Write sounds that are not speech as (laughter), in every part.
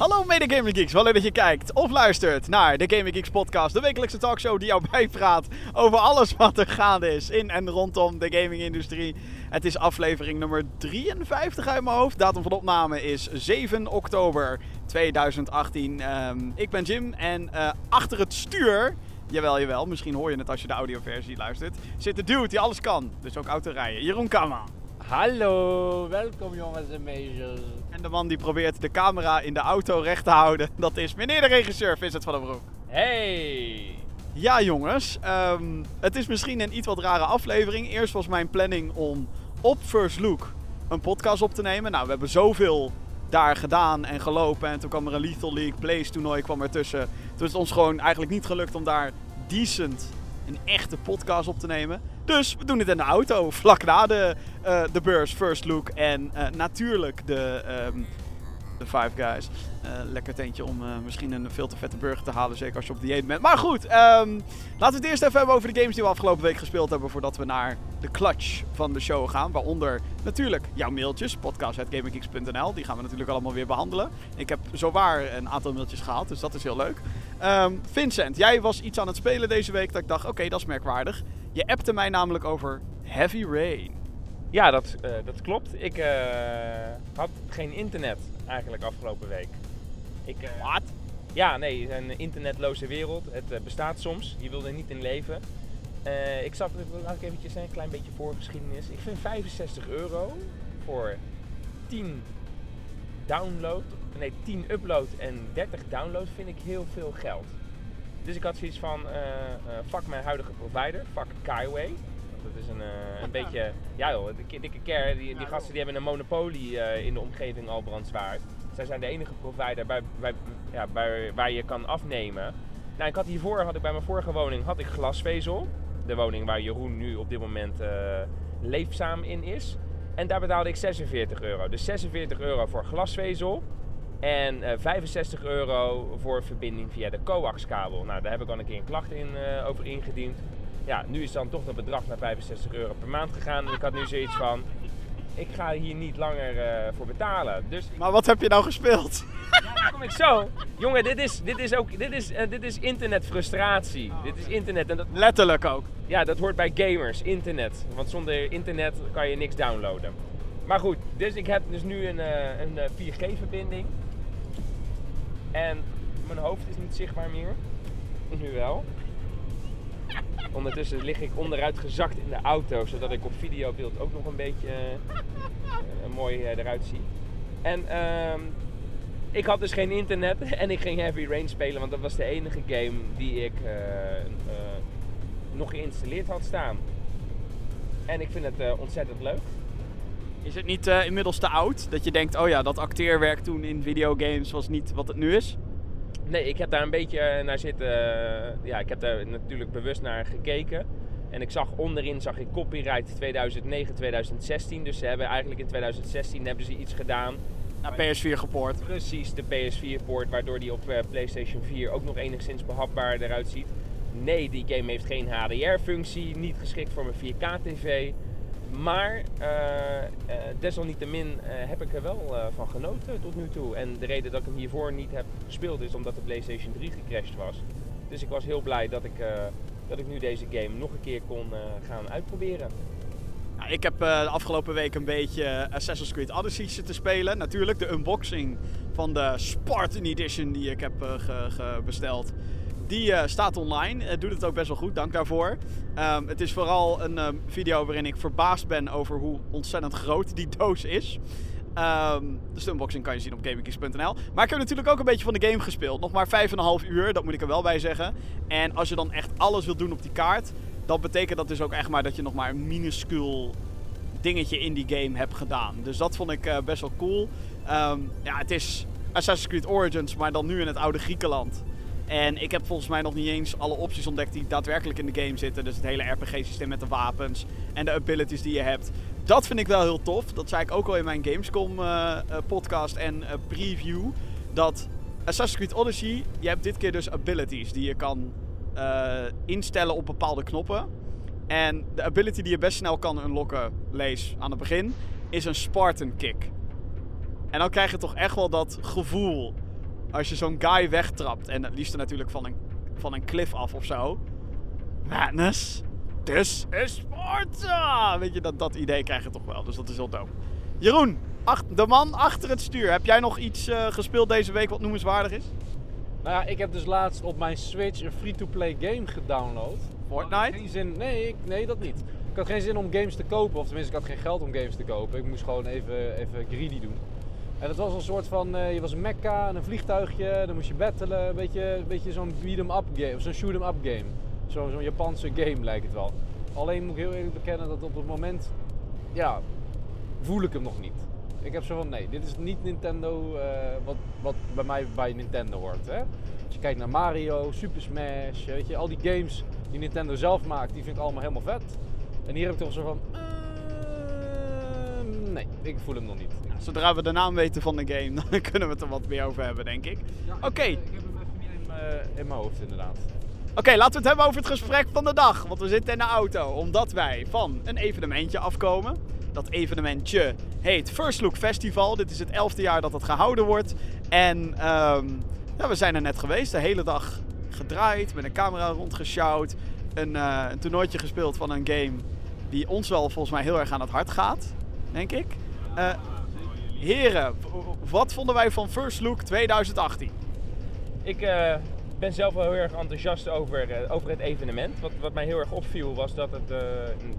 Hallo mede Gaming Geeks, wel leuk dat je kijkt of luistert naar de Gaming Geeks podcast. De wekelijkse talkshow die jou (laughs) bijpraat over alles wat er gaande is in en rondom de gaming-industrie. Het is aflevering nummer 53 uit mijn hoofd. Datum van opname is 7 oktober 2018. Ehm, ik ben Jim en eh, achter het stuur, jawel jawel, misschien hoor je het als je de audioversie luistert, zit de dude die alles kan. Dus ook autorijden. Jeroen Kamma. Hallo, welkom jongens en meisjes. En de man die probeert de camera in de auto recht te houden, dat is meneer de regisseur Vincent van den Broek. Hey! Ja jongens, ehm, het is misschien een iets wat rare aflevering. Eerst was mijn planning om op First Look een podcast op te nemen. Nou, we hebben zoveel daar gedaan en gelopen. En toen kwam er een Lethal League Blaze toernooi kwam ertussen. Toen is het ons gewoon eigenlijk niet gelukt om daar decent een echte podcast op te nemen. Dus we doen het in de auto, vlak na de, eh, de beurs, first look. En eh, natuurlijk de, ehm, de Five Guys. Eh, lekker tentje om misschien een veel te vette burger te halen, zeker als je op dieet bent. Maar goed, ehm, laten we het eerst even hebben over de games die we afgelopen week gespeeld hebben... voordat we naar de clutch van de show gaan. Waaronder natuurlijk jouw mailtjes, podcast.gaminggeeks.nl. Die gaan we natuurlijk allemaal weer behandelen. Ik heb zowaar een aantal mailtjes gehaald, dus dat is heel leuk. Ehm, Vincent, jij was iets aan het spelen deze week dat ik dacht, oké, dat is merkwaardig. Je appte mij namelijk over Heavy Rain. Ja, dat, uh, dat klopt. Ik uh, had geen internet eigenlijk afgelopen week. Ik, uh, Wat? Ja, nee, een internetloze wereld. Het bestaat soms. Je wil er niet in leven. ik zat, laat ik eventjes een klein beetje voorgeschiedenis. Ik vind 65 euro voor 10 download, nee 10 upload en 30 download vind ik heel veel geld. Dus ik had zoiets van, fuck mijn huidige provider, fuck Kaiway. Dat is een, uh, een beetje, ja joh, de dikke care, die, die gasten die hebben een monopolie in de omgeving al brandzwaard. Zij zijn de enige provider bij, bij, ja, bij, waar je kan afnemen. Nou, ik had hiervoor, had ik bij mijn vorige woning, had ik glasvezel. De woning waar Jeroen nu op dit moment leefzaam in is. En daar betaalde ik 46 euro. Dus 46 euro voor glasvezel. En uh, eh, 65 euro voor verbinding via de coaxkabel. Nou, daar heb ik al een keer een klacht in, uh, over ingediend. Ja, nu is dan toch dat bedrag naar 65 euro per maand gegaan. En ik had nu zoiets van, ik ga hier niet langer uh, voor betalen. Dus maar wat heb je nou gespeeld? Ja, kom ik zo. Jongen, dit is, dit is ook dit is, dit is internetfrustratie. dit is internet. En dat, Letterlijk ook. Ja, dat hoort bij gamers, internet. Want zonder internet kan je niks downloaden. Maar goed, dus ik heb dus nu een, een 4G-verbinding. En mijn hoofd is niet zichtbaar meer. Nu wel. Ondertussen lig ik onderuit gezakt in de auto, zodat ik op videobeeld ook nog een beetje uh, mooi uh, eruit zie. En uh, ik had dus geen internet (laughs) en ik ging Heavy Rain spelen, want dat was de enige game die ik nog geïnstalleerd had staan. En ik vind het ontzettend leuk. Is het niet inmiddels te oud? Dat je denkt, oh ja, dat acteerwerk toen in videogames was niet wat het nu is? Nee, ik heb daar een beetje naar zitten. Uh, ja, ik heb daar natuurlijk bewust naar gekeken. En ik zag onderin zag ik copyright 2009, 2016. Dus ze hebben eigenlijk in 2016 hebben ze iets gedaan. Naar PS4 gepoord. Precies, de PS4-poort, waardoor die op uh, PlayStation 4 ook nog enigszins behapbaar eruit ziet. Nee, die game heeft geen HDR-functie, niet geschikt voor mijn 4K-TV. Maar uh, uh, desalniettemin uh, heb ik er wel van genoten tot nu toe. En de reden dat ik hem hiervoor niet heb gespeeld is omdat de PlayStation 3 gecrashed was. Dus ik was heel blij dat ik, dat ik nu deze game nog een keer kon gaan uitproberen. Nou, ik heb de afgelopen week een beetje Assassin's Creed Odyssey te spelen. Natuurlijk de unboxing van de Spartan Edition die ik heb besteld. Die uh, staat online. Uh, doet het ook best wel goed, dank daarvoor. Um, het is vooral een um, video waarin ik verbaasd ben over hoe ontzettend groot die (laughs) doos is. Dus de unboxing kan je zien op gamingkeys.nl. Maar ik heb natuurlijk ook een beetje van de game gespeeld. Nog maar 5,5 uur, dat moet ik er wel bij zeggen. En als je dan echt alles wilt doen op die kaart, dan betekent dat dus ook echt maar dat je nog maar een minuscuul dingetje in die game hebt gedaan. Dus dat vond ik uh, best wel cool. ja, het is Assassin's Creed Origins, maar dan nu in het oude Griekenland. En ik heb volgens mij nog niet eens alle opties ontdekt die daadwerkelijk in de game zitten. Dus het hele RPG-systeem met de wapens en de abilities die je hebt. Dat vind ik wel heel tof. Dat zei ik ook al in mijn Gamescom uh, podcast en uh, preview. Dat Assassin's Creed Odyssey, je hebt dit keer dus abilities die je kan instellen op bepaalde knoppen. En de ability die je best snel kan unlocken, lees aan het begin, is een Spartan kick. En dan krijg je toch echt wel dat gevoel als je zo'n guy wegtrapt. En het liefst natuurlijk van een, van een cliff af of zo. Madness. This is Sparta! Weet je, dat, dat idee krijg je toch wel. Dus dat is heel dope. Jeroen, ach- de man achter het stuur. Heb jij nog iets eh, gespeeld deze week wat noemenswaardig is? Nou ja, ik heb dus laatst op mijn Switch een free-to-play game gedownload. Fortnite? Geen zin, nee, ik, nee, dat niet. Ik had geen zin om games te kopen, of tenminste, ik had geen geld om games te kopen. Ik moest gewoon even, even greedy doen. En het was een soort van, eh, je was een mekka en een vliegtuigje, dan moest je battelen. Een beetje, een beetje zo'n beat-em-up game, of zo'n shoot-em-up game. Zo- Zo'n Japanse game lijkt het wel. Alleen moet ik heel eerlijk bekennen dat op het moment, ja, voel ik hem nog niet. Ik heb zo van, nee, dit is niet Nintendo eh, wat, wat bij mij bij Nintendo hoort. Hè? Als je kijkt naar Mario, Super Smash, weet je, al die games die Nintendo zelf maakt, die vind ik allemaal helemaal vet. En hier heb ik toch zo van, ehm, nee, ik voel hem nog niet. Zodra we de naam weten van de game, (laughs) dan kunnen we het er wat meer over hebben, denk ik. Oké. Ik heb hem even niet in mijn- in mijn hoofd inderdaad. Oké, laten we het hebben over het gesprek van de dag. Want we zitten in de auto omdat wij van een evenementje afkomen. Dat evenementje heet First Look Festival. Dit is het elfde jaar dat het gehouden wordt. En ehm, ja, we zijn er net geweest. De hele dag gedraaid, met een camera rondgesjouwd. Een, eh een toernooitje gespeeld van een game die ons wel volgens mij heel erg aan het hart gaat. Denk ik. Eh, heren, wat vonden wij van First Look 2018? Ik eh, ben zelf wel heel erg enthousiast over, eh, over het evenement. Wat, wat mij heel erg opviel was dat het, eh,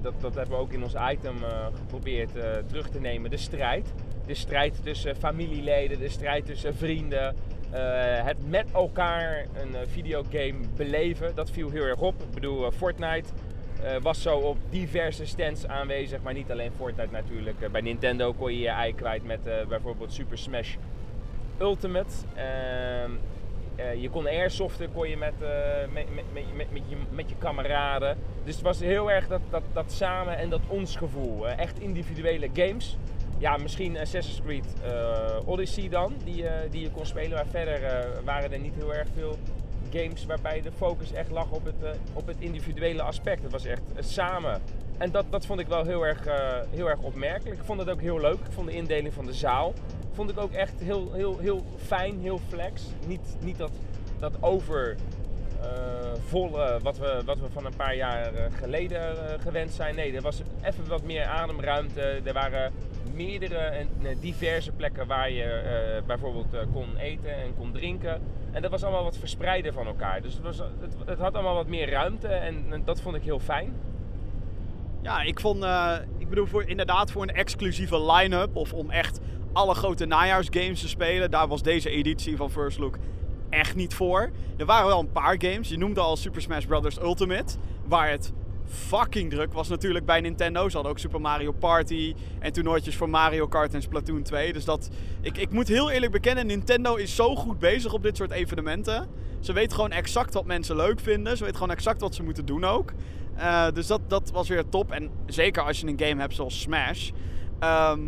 dat, dat hebben we ook in ons item geprobeerd terug te nemen, de strijd. De strijd tussen familieleden, de strijd tussen vrienden. het met elkaar een videogame beleven, dat viel heel erg op. Ik bedoel, Fortnite was zo op diverse stands aanwezig, maar niet alleen Fortnite natuurlijk. Eh, bij Nintendo kon je je ei kwijt met eh, bijvoorbeeld Super Smash Ultimate. Ehm, eh, je kon airsoften kon je met, eh, met, met, met, je, met je kameraden. Dus het was heel erg dat, dat, dat samen en dat ons gevoel. Eh, echt individuele games. Ja, misschien Assassin's Creed eh, Odyssey dan, die, eh, die je kon spelen. Maar verder eh, waren er niet heel erg veel games waarbij de focus echt lag op het, eh, op het individuele aspect. Het was echt eh, samen. En dat, dat vond ik wel heel erg, eh, heel erg opmerkelijk. Ik vond het ook heel leuk. Ik vond de indeling van de zaal vond ik ook echt heel, heel, heel fijn, heel flex. Niet, niet dat, dat over volle wat we, wat we van een paar jaar geleden gewend zijn. Nee, er was even wat meer ademruimte. Er waren meerdere en diverse plekken waar je eh, bijvoorbeeld eh, kon eten en kon drinken. En dat was allemaal wat verspreider van elkaar. Dus het, was, het, had allemaal wat meer ruimte en, en dat vond ik heel fijn. Ja, ik vond, eh, ik bedoel, voor, inderdaad voor een exclusieve line-up of om echt alle grote najaarsgames te spelen, daar was deze editie van First Look echt niet voor. Er waren wel een paar games. Je noemde al Super Smash Bros. Ultimate, waar het fucking druk was natuurlijk bij Nintendo. Ze hadden ook Super Mario Party en toernooitjes voor Mario Kart en Splatoon 2. Dus dat, ik, ik moet heel eerlijk bekennen, Nintendo is zo goed bezig op dit soort evenementen. Ze weten gewoon exact wat mensen leuk vinden. Ze weten gewoon exact wat ze moeten doen ook. Eh, dus dat, dat was weer top. En zeker als je een game hebt zoals Smash. Ehm,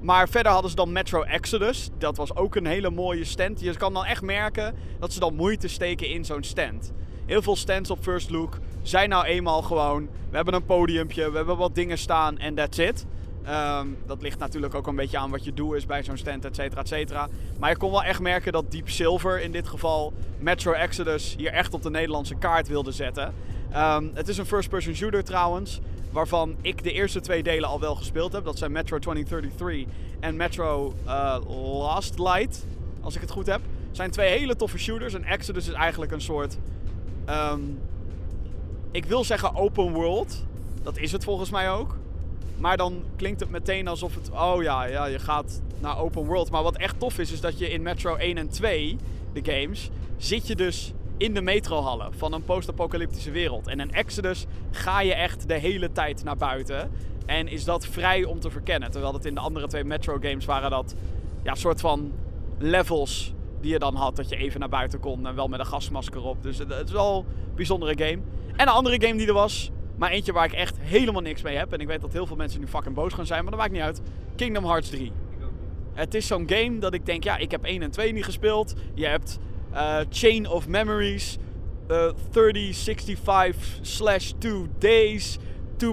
maar verder hadden ze dan Metro Exodus. Dat was ook een hele mooie stand. Je kan dan echt merken dat ze dan moeite steken in zo'n stand. Heel veel stands op First Look zijn nou eenmaal gewoon... We hebben een podiumpje, we hebben wat dingen staan en that's it. Ehm, dat ligt natuurlijk ook een beetje aan wat je doel is bij zo'n stand, et cetera, et cetera. Maar je kon wel echt merken dat Deep Silver in dit geval Metro Exodus hier echt op de Nederlandse kaart wilde zetten. Ehm, het is een first-person shooter trouwens, waarvan ik de eerste twee delen al wel gespeeld heb. Dat zijn Metro 2033 en Metro eh, Last Light, als ik het goed heb. Zijn twee hele toffe shooters en Exodus is eigenlijk een soort... ehm, ik wil zeggen open world. Dat is het volgens mij ook. Maar dan klinkt het meteen alsof het... Oh ja, ja, je gaat naar open world. Maar wat echt tof is, is dat je in Metro 1 en 2, de games... zit je dus in de metrohallen van een post-apocalyptische wereld. En in Exodus ga je echt de hele tijd naar buiten. En is dat vrij om te verkennen. Terwijl het in de andere twee Metro games waren dat... Ja, soort van levels die je dan had. Dat je even naar buiten kon en wel met een gasmasker op. Dus het, is wel een bijzondere game. En een andere game die er was... Maar eentje waar ik echt helemaal niks mee heb. En ik weet dat heel veel mensen nu fucking boos gaan zijn. Maar dat maakt niet uit. Kingdom Hearts 3. Het is zo'n game dat ik denk, ja, ik heb 1 en 2 niet gespeeld. Je hebt eh, Chain of Memories, eh 3065 slash 2 Days, 2.8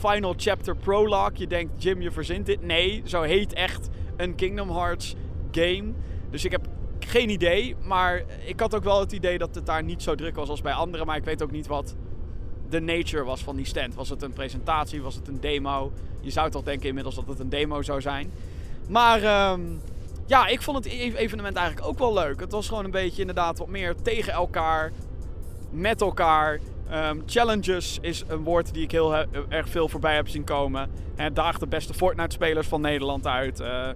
Final Chapter Prologue. Je denkt, Jim, je verzint dit. Nee, zo heet echt een Kingdom Hearts game. Dus ik heb geen idee, maar ik had ook wel het idee dat het daar niet zo druk was als bij anderen. Maar ik weet ook niet wat de nature was van die stand. Was het een presentatie? Was het een demo? Je zou toch denken inmiddels dat het een demo zou zijn. Maar ehm, ja, ik vond het e- evenement eigenlijk ook wel leuk. Het was gewoon een beetje inderdaad wat meer tegen elkaar, met elkaar. Ehm, challenges is een woord die ik heel he- erg veel voorbij heb zien komen. En daagt de beste Fortnite-spelers van Nederland uit. Eh,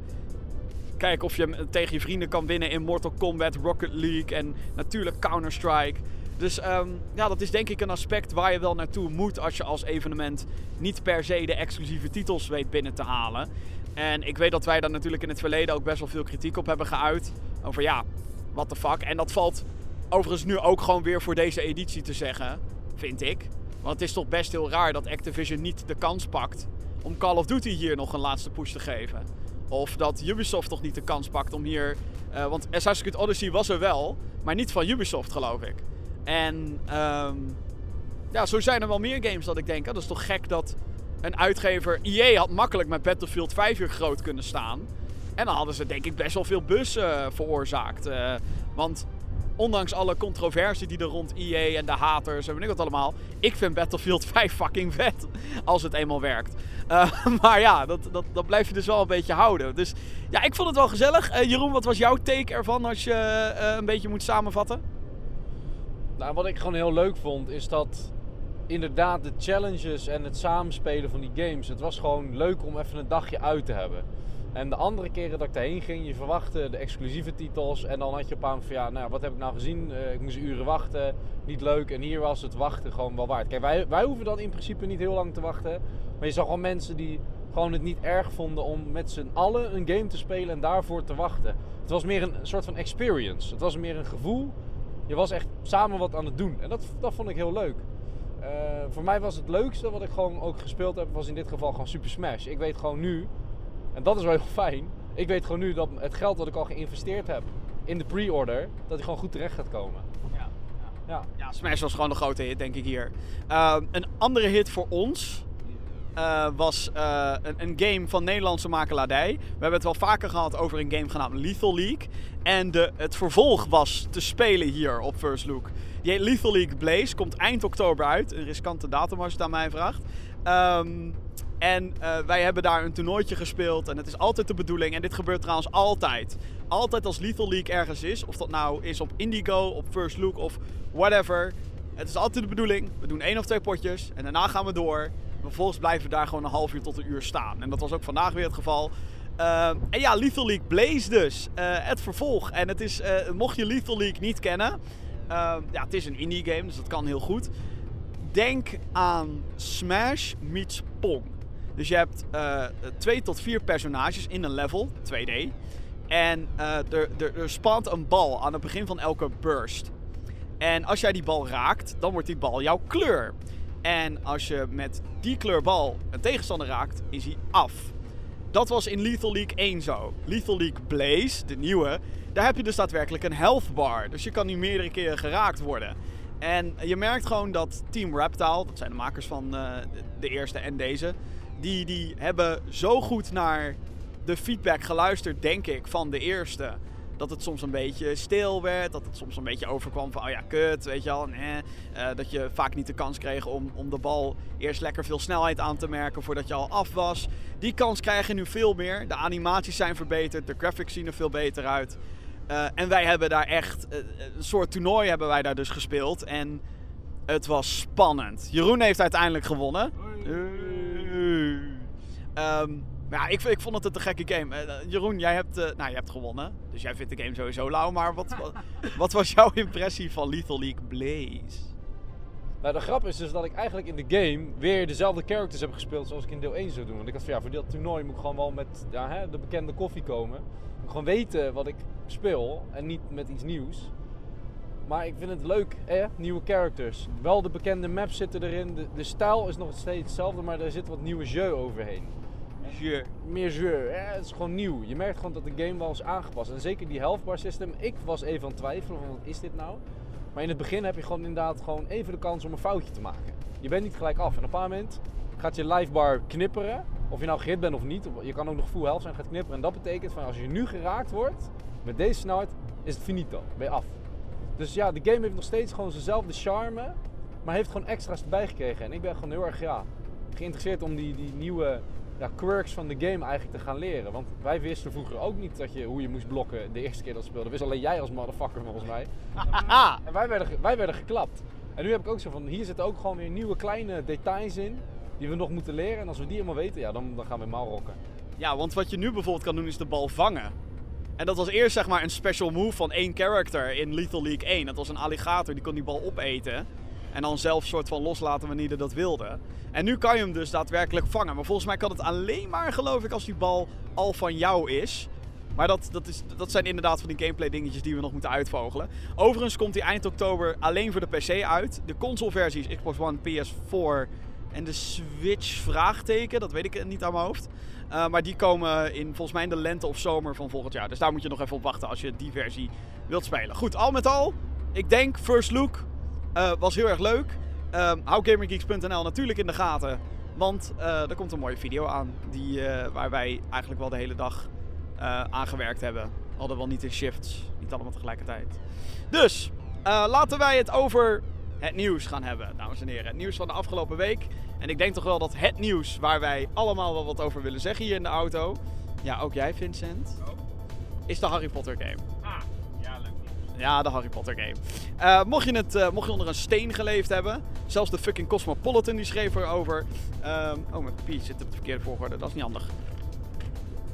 Kijk of je tegen je vrienden kan winnen in Mortal Kombat, Rocket League en natuurlijk Counter-Strike. Dus ehm, ja, dat is denk ik een aspect waar je wel naartoe moet als je als evenement niet per se de exclusieve titels weet binnen te halen. En ik weet dat wij daar natuurlijk in het verleden ook best wel veel kritiek op hebben geuit. Over ja, what the fuck. En dat valt overigens nu ook gewoon weer voor deze editie te zeggen, vind ik. Want het is toch best heel raar dat Activision niet de kans pakt om Call of Duty hier nog een laatste push te geven. Of dat Ubisoft toch niet de kans pakt om hier. eh, want Assassin's Creed Odyssey was er wel, maar niet van Ubisoft, geloof ik. En ehm, ja, zo zijn er wel meer games dat ik denk. Dat is toch gek dat een uitgever. EA had makkelijk met Battlefield 5 hier groot kunnen staan. En dan hadden ze denk ik best wel veel bus eh, veroorzaakt. eh, want ondanks alle controversie die er rond EA en de haters en weet ik wat allemaal. Ik vind Battlefield (laughs) 5 fucking vet. Als het eenmaal werkt. Eh, (laughs) maar ja, dat, dat, dat blijf je dus wel een beetje houden. Dus ja, ik vond het wel gezellig. Eh, Jeroen, wat was jouw take ervan als je eh, een beetje moet samenvatten? Nou, wat ik gewoon heel leuk vond, is dat inderdaad de challenges en het samenspelen van die games, het was gewoon leuk om even een dagje uit te hebben. En de andere keren dat ik daarheen ging, je verwachtte de exclusieve titels. En dan had je op aan van ja, nou, wat heb ik nou gezien? Eh, ik moest uren wachten, niet leuk. En hier was het wachten gewoon wel waard. Kijk, wij, wij hoeven dan in principe niet heel lang te wachten. Maar je zag al mensen die gewoon het niet erg vonden om met z'n allen een game te spelen en daarvoor te wachten. Het was meer een soort van experience. Het was meer een gevoel. Je was echt samen wat aan het doen. En dat, dat vond ik heel leuk. Eh, voor mij was het leukste wat ik gewoon ook gespeeld heb, was in dit geval gewoon Super Smash. Ik weet gewoon nu, en dat is wel heel fijn, ik weet gewoon nu dat het geld dat ik al geïnvesteerd heb in de pre-order, dat die gewoon goed terecht gaat komen. Ja, Ja. ja, Smash was gewoon de grote hit, denk ik hier. Ehm, een andere hit voor ons eh, was eh, een, een game van Nederlandse makelaardij. We hebben het wel vaker gehad over een game genaamd Lethal League. En de, het vervolg was te spelen hier op First Look. Die heet Lethal League Blaze, komt eind oktober uit. Een riskante datum als je het aan mij vraagt. Ehm, en eh, wij hebben daar een toernooitje gespeeld. En het is altijd de bedoeling. En dit gebeurt trouwens altijd. Altijd als Lethal League ergens is. Of dat nou is op Indigo, op First Look of whatever. Het is altijd de bedoeling. We doen één of twee potjes. En daarna gaan we door. Vervolgens blijven we daar gewoon een half uur tot een uur staan. En dat was ook vandaag weer het geval. Ehm, en ja, Lethal League Blaze dus. Eh, het vervolg. En het is, eh, mocht je Lethal League niet kennen. ja, het is een indie game, dus dat kan heel goed. Denk aan Smash meets Pong. Dus je hebt eh, twee tot vier personages in een level, 2D. En eh, er, er, spant een bal aan het begin van elke burst. En als jij die bal raakt, dan wordt die bal jouw kleur. En als je met die kleurbal een tegenstander raakt, is hij af. Dat was in Lethal League 1 zo. Lethal League Blaze, de nieuwe, daar heb je dus daadwerkelijk een health bar. Dus je kan nu meerdere keren geraakt worden. En je merkt gewoon dat Team Reptile, dat zijn de makers van eh, de eerste en deze, die, die hebben zo goed naar de feedback geluisterd, denk ik, van de eerste. Dat het soms een beetje stil werd, dat het soms een beetje overkwam van, oh ja, kut, weet je. Nee. Eh, dat je vaak niet de kans kreeg om, om de bal eerst lekker veel snelheid aan te merken voordat je al af was. Die kans krijg je nu veel meer. De animaties zijn verbeterd, de graphics zien er veel beter uit. Eh, en wij hebben daar echt eh, een soort toernooi hebben wij daar dus gespeeld. En het was spannend. Jeroen heeft uiteindelijk gewonnen. Hey. Ehm, maar ja, ik, ik vond het een te gekke game. Eh, Jeroen, jij hebt, eh, nou, jij hebt gewonnen. Dus jij vindt de game sowieso lauw. Maar wat, wat, (laughs) wat was jouw impressie van Lethal League Blaze? Nou, de grap is dus dat ik eigenlijk in de game weer dezelfde characters heb gespeeld zoals ik in deel 1 zou doen. Want ik had van ja, voor dat toernooi moet ik gewoon wel met ja, hè, de bekende koffie komen. Ik moet gewoon weten wat ik speel en niet met iets nieuws. Maar ik vind het leuk, hè? nieuwe characters. Wel de bekende maps zitten erin. De, de stijl is nog steeds hetzelfde, maar er zit wat nieuwe jeu overheen. Meer jeu, het is gewoon nieuw. Je merkt gewoon dat de game wel is aangepast. En zeker die health bar system, ik was even aan het twijfelen van wat is dit nou? Maar in het begin heb je gewoon inderdaad gewoon even de kans om een foutje te maken. Je bent niet gelijk af. En op een paar moment gaat je life bar knipperen. Of je nou gehit bent of niet. Je kan ook nog full health zijn, gaat knipperen. En dat betekent van als je nu geraakt wordt met deze snelheid, is het finito. Ben je af. Dus ja, de game heeft nog steeds gewoon zijnzelfde charme. Maar heeft gewoon extra's erbij gekregen. En ik ben gewoon heel erg ja, geïnteresseerd om die, die nieuwe ja, quirks van de game eigenlijk te gaan leren. Want wij wisten vroeger ook niet dat je, hoe je moest blokken de eerste keer dat we speelden. Wist alleen jij als motherfucker volgens mij. Haha! (laughs) En wij werden, wij werden geklapt. En nu heb ik ook zo van, hier zitten ook gewoon weer nieuwe kleine details in. Die we nog moeten leren. En als we die helemaal weten, ja, dan, dan gaan we mouw rocken. Ja, want wat je nu bijvoorbeeld kan doen is de bal vangen. En dat was eerst zeg maar een special move van één character in Lethal League 1. Dat was een alligator, die kon die bal opeten. En dan zelf soort van loslaten wanneer hij dat wilde. En nu kan je hem dus daadwerkelijk vangen. Maar volgens mij kan het alleen maar, geloof ik, als die bal al van jou is. Maar dat, dat, is, dat zijn inderdaad van die gameplay dingetjes die we nog moeten uitvogelen. Overigens komt hij eind oktober alleen voor de PC uit. De consoleversie is Xbox One, PS4 en de Switch vraagteken. Dat weet ik niet aan mijn hoofd. Uh, maar die komen in, volgens mij in de lente of zomer van volgend jaar. Dus daar moet je nog even op wachten als je die versie wilt spelen. Goed, al met al, ik denk First Look uh, was heel erg leuk. Uh, hou GamerGeeks.nl natuurlijk in de gaten. Want uh, er komt een mooie video aan. Die, uh, waar wij eigenlijk wel de hele dag aangewerkt hebben. Hadden wel niet in shifts. Niet allemaal tegelijkertijd. Dus, laten wij het over het nieuws gaan hebben, dames en heren. Het nieuws van de afgelopen week. En ik denk toch wel dat het nieuws waar wij allemaal wel wat over willen zeggen hier in de auto. Ja, ook jij Vincent. Is de Harry Potter game. Ja, de Harry Potter game. Uh, mocht, je het, uh, mocht je onder een steen geleefd hebben. Zelfs de fucking Cosmopolitan die schreef erover. Um, oh, mijn papier zit op de verkeerde volgorde. Dat is niet handig.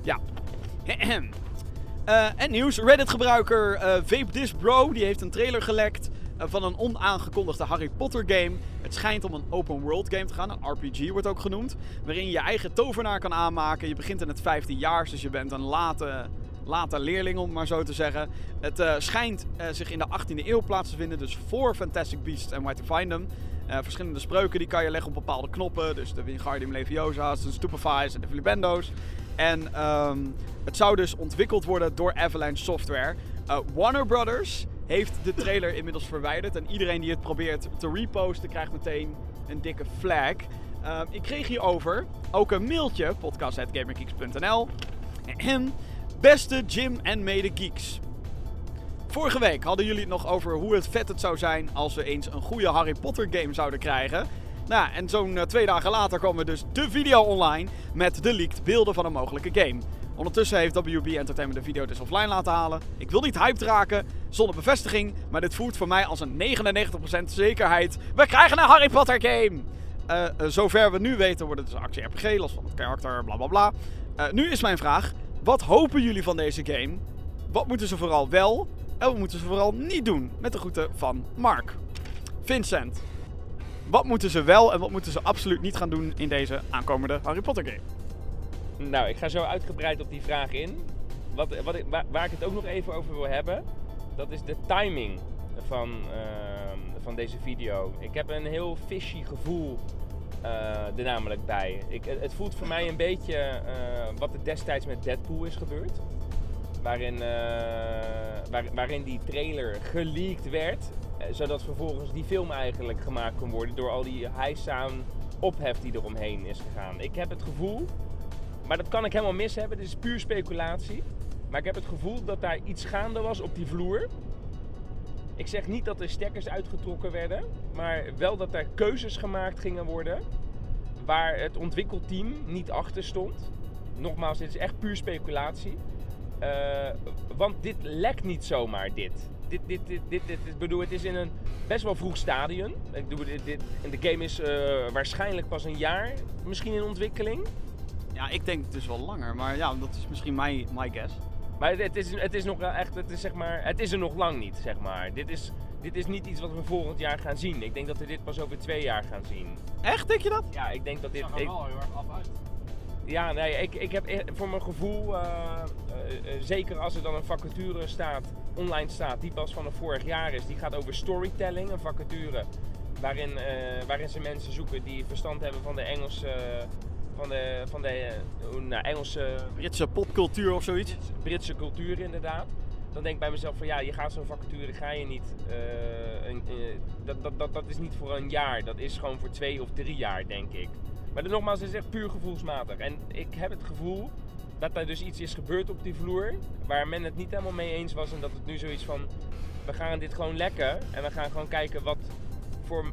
Ja. uh, (clears throat) en nieuws. Reddit-gebruiker uh, Bro die heeft een trailer gelekt van een onaangekondigde Harry Potter game. Het schijnt om een open world game te gaan, een RPG wordt ook genoemd. Waarin je je eigen tovenaar kan aanmaken. Je begint in het 15 jaar, dus je bent een late, late leerling om het maar zo te zeggen. Het uh, schijnt uh, zich in de 18e eeuw plaats te vinden, dus voor Fantastic Beasts en Where to Find Them. Uh, verschillende spreuken die kan je leggen op bepaalde knoppen. Dus de Wingardium Leviosa's, de Stupefies en de Filibendo's. En um, het zou dus ontwikkeld worden door Avalanche Software. Warner Brothers heeft de trailer (laughs) inmiddels verwijderd. En iedereen die het probeert te reposten krijgt meteen een dikke flag. Uh, ik kreeg hierover ook een mailtje, podcast.gamergeeks.nl. En beste Jim en mede geeks. Vorige week hadden jullie het nog over hoe het vet het zou zijn als we eens een goede Harry Potter game zouden krijgen. Nou, en zo'n uh, twee dagen later kwam er dus de video online met de leaked beelden van een mogelijke game. Ondertussen heeft WB Entertainment de video dus offline laten halen. Ik wil niet hyped raken, zonder bevestiging, maar dit voelt voor mij als een 99% zekerheid. We krijgen een Harry Potter game! Uh, uh, zover we nu weten wordt het dus een actie-RPG, los van het karakter, bla bla bla. Nu is mijn vraag, wat hopen jullie van deze game? Wat moeten ze vooral wel en wat moeten ze vooral niet doen? Met de groeten van Mark. Vincent, wat moeten ze wel en wat moeten ze absoluut niet gaan doen in deze aankomende Harry Potter game? Nou, ik ga zo uitgebreid op die vraag in. Wat, wat waar, ik het ook nog even over wil hebben, dat is de timing van, uh, van deze video. Ik heb een heel fishy gevoel uh, er namelijk bij. Ik, het voelt voor mij een beetje uh, wat er destijds met Deadpool is gebeurd. Waarin, waar, waarin die trailer geleakt werd, zodat vervolgens die film eigenlijk gemaakt kon worden door al die high-sound ophef die er omheen is gegaan. Ik heb het gevoel maar dat kan ik helemaal mis hebben. Dit is puur speculatie. Maar ik heb het gevoel dat daar iets gaande was op die vloer. Ik zeg niet dat er stekkers uitgetrokken werden. Maar wel dat er keuzes gemaakt gingen worden. Waar het ontwikkelteam niet achter stond. Nogmaals, dit is echt puur speculatie. Uh, want dit lekt niet zomaar, dit. Dit, dit, dit, dit, dit, bedoel, het is in een best wel vroeg stadium. Ik bedoel, dit, de game is uh, waarschijnlijk pas een jaar misschien in ontwikkeling. Ja, ik denk dus wel langer, maar ja, dat is misschien my, my guess. Maar het is, het is nog echt, het is zeg maar, het is er nog lang niet, zeg maar. Dit is, dit is niet iets wat we volgend jaar gaan zien. Ik denk dat we dit pas over twee jaar gaan zien. Echt, denk je dat? Ja, ik denk dat dit... Het er wel heel erg af uit. Ja, nee, ik, ik heb voor mijn gevoel, uh, uh, uh, zeker als er dan een vacature staat, online staat, die pas van het vorig jaar is, die gaat over storytelling, een vacature waarin, waarin ze mensen zoeken die verstand hebben van de Engelse van de, van de nou, Engelse... Britse popcultuur of zoiets? Britse cultuur inderdaad. Dan denk ik bij mezelf van ja, je gaat zo'n vacature, ga je niet... Uh, een, uh, dat, dat, dat, dat is niet voor een jaar, dat is gewoon voor twee of drie jaar denk ik. Maar dan, nogmaals, het is echt puur gevoelsmatig. En ik heb het gevoel dat er dus iets is gebeurd op die vloer waar men het niet helemaal mee eens was. En dat het nu zoiets van, we gaan dit gewoon lekken en we gaan gewoon kijken wat voor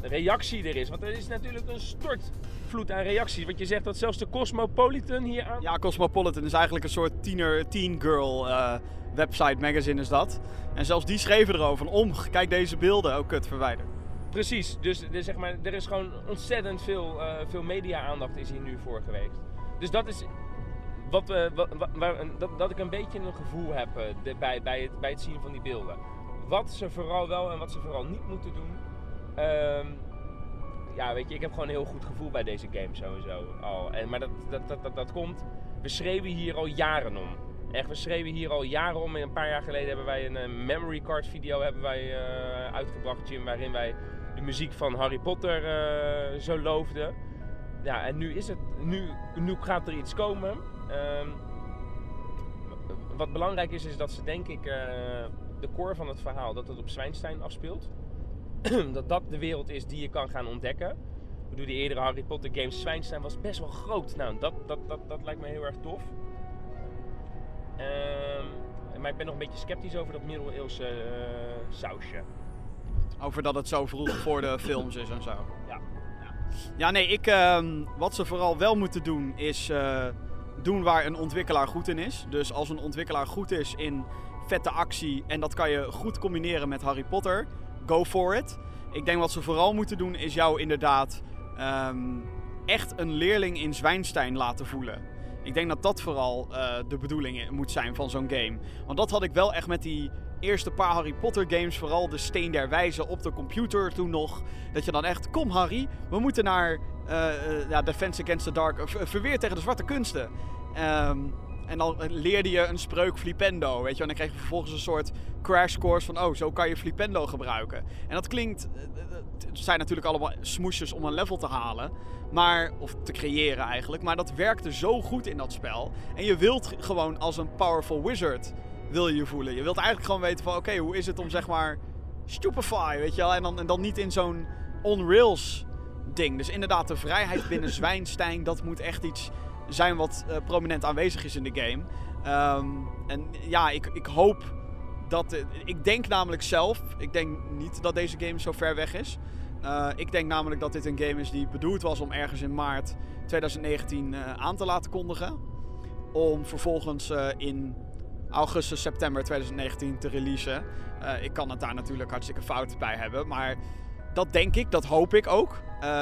reactie er is. Want er is natuurlijk een stortvloed aan reacties. Wat je zegt dat zelfs de Cosmopolitan hier aan... Ja, Cosmopolitan is eigenlijk een soort tiener, teen girl eh, website, magazine is dat. En zelfs die schreven erover van om, kijk deze beelden, ook kut, verwijderd. Precies, dus, dus zeg maar, er is gewoon ontzettend veel, eh, veel media-aandacht is hier nu voor geweest. Dus dat is wat, we wat, waar- dat, dat ik een beetje een gevoel heb eh, de- bij, bij, het, bij het zien van die beelden. Wat ze vooral wel en wat ze vooral niet moeten doen. Ehm, ja, weet je, ik heb gewoon een heel goed gevoel bij deze game sowieso al. En, maar dat, dat, dat, dat, dat komt, we schreeuwen hier al jaren om. Echt, we schreeuwen hier al jaren om. En Een paar jaar geleden hebben wij een eh, memory card video hebben wij, eh, uitgebracht, Jim, waarin wij de muziek van Harry Potter eh, zo loofden. Ja, en nu is het, nu, nu gaat er iets komen. Ehm, wat belangrijk is, is dat ze denk ik de core van het verhaal, dat het op Zwijnstein afspeelt. (clears throat) dat dat de wereld is die je kan gaan ontdekken. Ik bedoel, die eerdere Harry Potter games, Zwijnstein was best wel groot. Nou, dat, dat, dat, dat lijkt me heel erg tof. Ehm, maar ik ben nog een beetje sceptisch over dat middeleeuwse eh, sausje. Over dat het zo vroeg voor de films is en zo. Ja. Ja, nee, ik, ehm, wat ze vooral wel moeten doen is eh, doen waar een ontwikkelaar goed in is. Dus als een ontwikkelaar goed is in vette actie en dat kan je goed combineren met Harry Potter, go for it. Ik denk wat ze vooral moeten doen is jou inderdaad ehm, echt een leerling in Zwijnstein laten voelen. Ik denk dat dat vooral eh, de bedoeling moet zijn van zo'n game. Want dat had ik wel echt met die eerste paar Harry Potter games, vooral de Steen der Wijze op de computer toen nog. Dat je dan echt, kom Harry, we moeten naar ja, Defense Against the Dark, verweer tegen de zwarte kunsten. Ehm, en dan leerde je een spreuk Flipendo, weet je. En dan kreeg je vervolgens een soort crash course van, oh, zo kan je Flipendo gebruiken. En dat klinkt, eh, eh, het zijn natuurlijk allemaal smoesjes om een level te halen. Maar, of te creëren eigenlijk. Maar dat werkte zo goed in dat spel. En je wilt gewoon als een powerful wizard wil je je voelen. Je wilt eigenlijk gewoon weten van oké, hoe is het om zeg maar stupefy, weet je wel? En dan, en dan niet in zo'n on-rails ding. Dus inderdaad, de vrijheid binnen (laughs) Zwijnstein, dat moet echt iets zijn wat eh, prominent aanwezig is in de game. Ehm, en ja, ik, ik hoop dat... eh, ik denk namelijk zelf, ik denk niet dat deze game zo ver weg is. Eh, ik denk namelijk dat dit een game is die bedoeld was om ergens in maart 2019 eh, aan te laten kondigen. Om vervolgens in augustus, september 2019 te releasen. Ik kan het daar natuurlijk hartstikke fout bij hebben. Maar dat denk ik, dat hoop ik ook.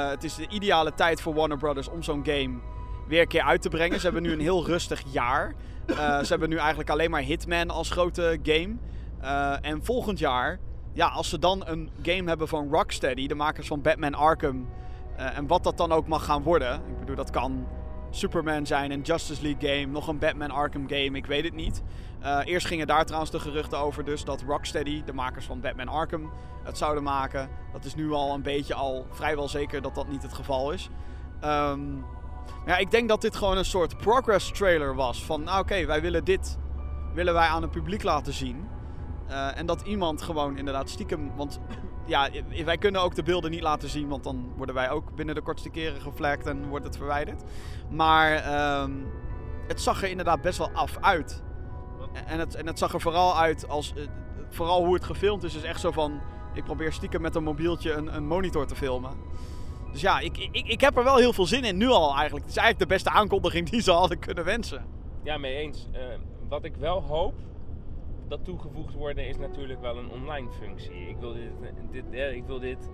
Het is de ideale tijd voor Warner Brothers om zo'n game weer een keer uit te brengen. Ze hebben nu een heel rustig jaar. Ze hebben nu eigenlijk alleen maar Hitman als grote game. Eh, en volgend jaar, ja, als ze dan een game hebben van Rocksteady, de makers van Batman Arkham. eh, en wat dat dan ook mag gaan worden. Ik bedoel, dat kan Superman zijn, een Justice League game, nog een Batman Arkham game, ik weet het niet. Eh, eerst gingen daar trouwens de geruchten over dus dat Rocksteady, de makers van Batman Arkham, het zouden maken. Dat is nu al een beetje al vrijwel zeker dat dat niet het geval is. Ehm, ja, ik denk dat dit gewoon een soort progress trailer was. Van, nou, oké, wij willen dit willen wij aan het publiek laten zien. Eh, en dat iemand gewoon inderdaad stiekem... Want ja, wij kunnen ook de beelden niet laten zien... want dan worden wij ook binnen de kortste keren geflagd en wordt het verwijderd. Maar ehm, het zag er inderdaad best wel af uit. En het, en het zag er vooral uit als... eh, vooral hoe het gefilmd is, is echt zo van... Ik probeer stiekem met een mobieltje een, een monitor te filmen. Dus ja, ik, ik, ik heb er wel heel veel zin in nu al eigenlijk. Het is eigenlijk de beste aankondiging die ze hadden kunnen wensen. Ja, mee eens. Eh, wat ik wel hoop dat toegevoegd worden is natuurlijk wel een online functie. Ik wil dit, dit, eh, ik wil dit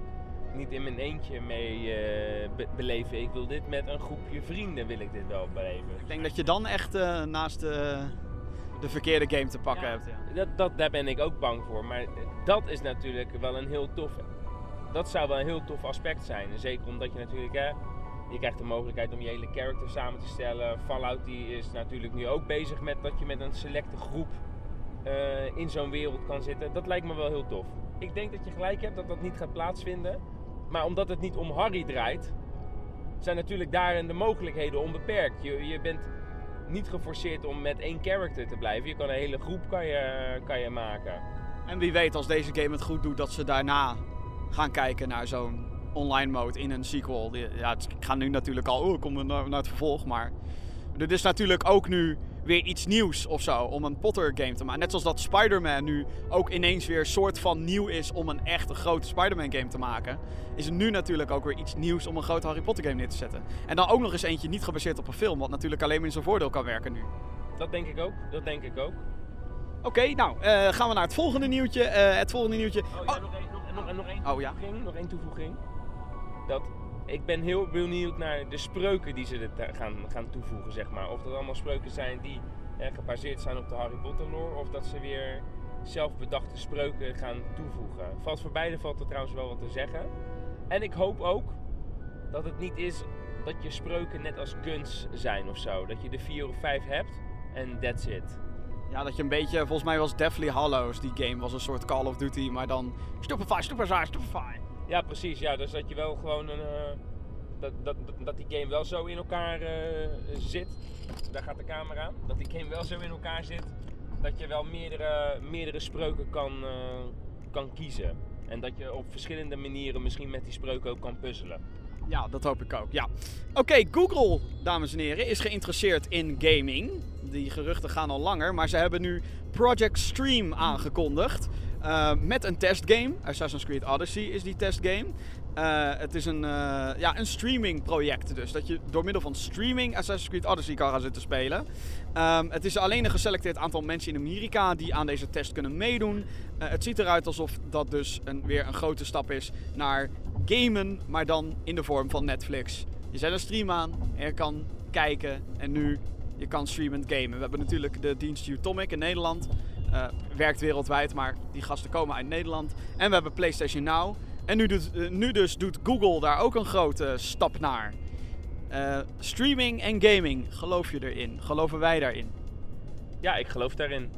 niet in mijn eentje mee eh, be- beleven. Ik wil dit met een groepje vrienden wil ik dit wel beleven. Ik denk dat je dan echt eh, naast de, de verkeerde game te pakken Ja. hebt. Ja. Dat, dat, daar ben ik ook bang voor. Maar dat is natuurlijk wel een heel tof. Dat zou wel een heel tof aspect zijn. Zeker omdat je natuurlijk, hè, je krijgt de mogelijkheid om je hele character samen te stellen. Fallout die is natuurlijk nu ook bezig met dat je met een selecte groep eh, in zo'n wereld kan zitten. Dat lijkt me wel heel tof. Ik denk dat je gelijk hebt dat dat niet gaat plaatsvinden. Maar omdat het niet om Harry draait, zijn natuurlijk daarin de mogelijkheden onbeperkt. Je, je bent niet geforceerd om met één character te blijven. Je kan een hele groep kan je, kan je maken. En wie weet als deze game het goed doet dat ze daarna gaan kijken naar zo'n online mode in een sequel. Ja, ik ga nu natuurlijk al, oh, kom naar, naar het vervolg, maar Dit is natuurlijk ook nu weer iets nieuws of zo om een Potter game te maken. Net zoals dat Spider-Man nu ook ineens weer soort van nieuw is om een echt grote Spider-Man game te maken. Is het nu natuurlijk ook weer iets nieuws om een grote Harry Potter game neer te zetten. En dan ook nog eens eentje niet gebaseerd op een film, wat natuurlijk alleen maar in zijn voordeel kan werken nu. Dat denk ik ook, dat denk ik ook. Oké, nou eh, gaan we naar het volgende nieuwtje. Eh, het volgende nieuwtje. Oh, ja, nog één, nog, nog, nog één Oh, ja. toevoeging. Nog één toevoeging. Dat, ik ben heel benieuwd naar de spreuken die ze gaan, gaan toevoegen, zeg maar. Of dat allemaal spreuken zijn die gebaseerd zijn op de Harry Potter lore, of dat ze weer zelfbedachte spreuken gaan toevoegen. Valt voor beide valt er trouwens wel wat te zeggen. En ik hoop ook dat het niet is dat je spreuken net als guns zijn of zo. Dat je er vier of vijf hebt en that's it. Ja, dat je een beetje, volgens mij was Deathly Hallows, die game was een soort Call of Duty, maar dan stupefy, stupefy, stupefy. Ja, precies. Ja, dus dat je wel gewoon een. eh, dat, dat, dat, die game wel zo in elkaar eh, zit. Daar gaat de camera aan. Dat die game wel zo in elkaar zit. Dat je wel meerdere, meerdere spreuken kan, eh, kan kiezen. En dat je op verschillende manieren misschien met die spreuken ook kan puzzelen. Ja, dat hoop ik ook. Ja. Oké, Google, dames en heren, is geïnteresseerd in gaming. Die geruchten gaan al langer, maar ze hebben nu Project Stream aangekondigd. Eh, met een testgame. Assassin's Creed Odyssey is die testgame. Eh, het is een, eh, ja, een streaming project dus. Dat je door middel van streaming Assassin's Creed Odyssey kan gaan zitten spelen. Ehm, het is alleen een geselecteerd aantal mensen in Amerika die aan deze test kunnen meedoen. Het ziet eruit alsof dat dus een, weer een grote stap is naar gamen, maar dan in de vorm van Netflix. Je zet een stream aan en je kan kijken en nu je kan streamend gamen. We hebben natuurlijk de dienst Utomic in Nederland. Eh, werkt wereldwijd, maar die gasten komen uit Nederland. En we hebben PlayStation Now. En nu, eh, nu dus doet Google daar ook een grote stap naar. Eh, streaming en gaming, geloof je erin? Geloven wij daarin? Ja, ik geloof daarin.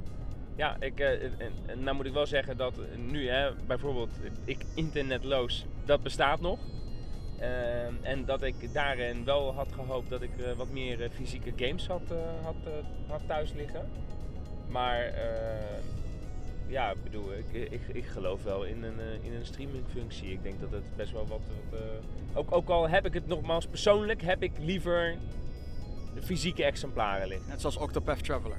Ja, ik, en, nou moet ik wel zeggen dat nu, hè, bijvoorbeeld, ik internetloos, dat bestaat nog. En dat ik daarin wel had gehoopt dat ik wat meer fysieke games had, had, had thuis liggen. Maar eh, ja, ik bedoel, ik, ik, ik geloof wel in een, eh, in een streamingfunctie. Ik denk dat het best wel wat. wat eh, ook, ook al heb ik het nogmaals persoonlijk, heb ik liever de fysieke exemplaren liggen. Net zoals Octopath Traveler.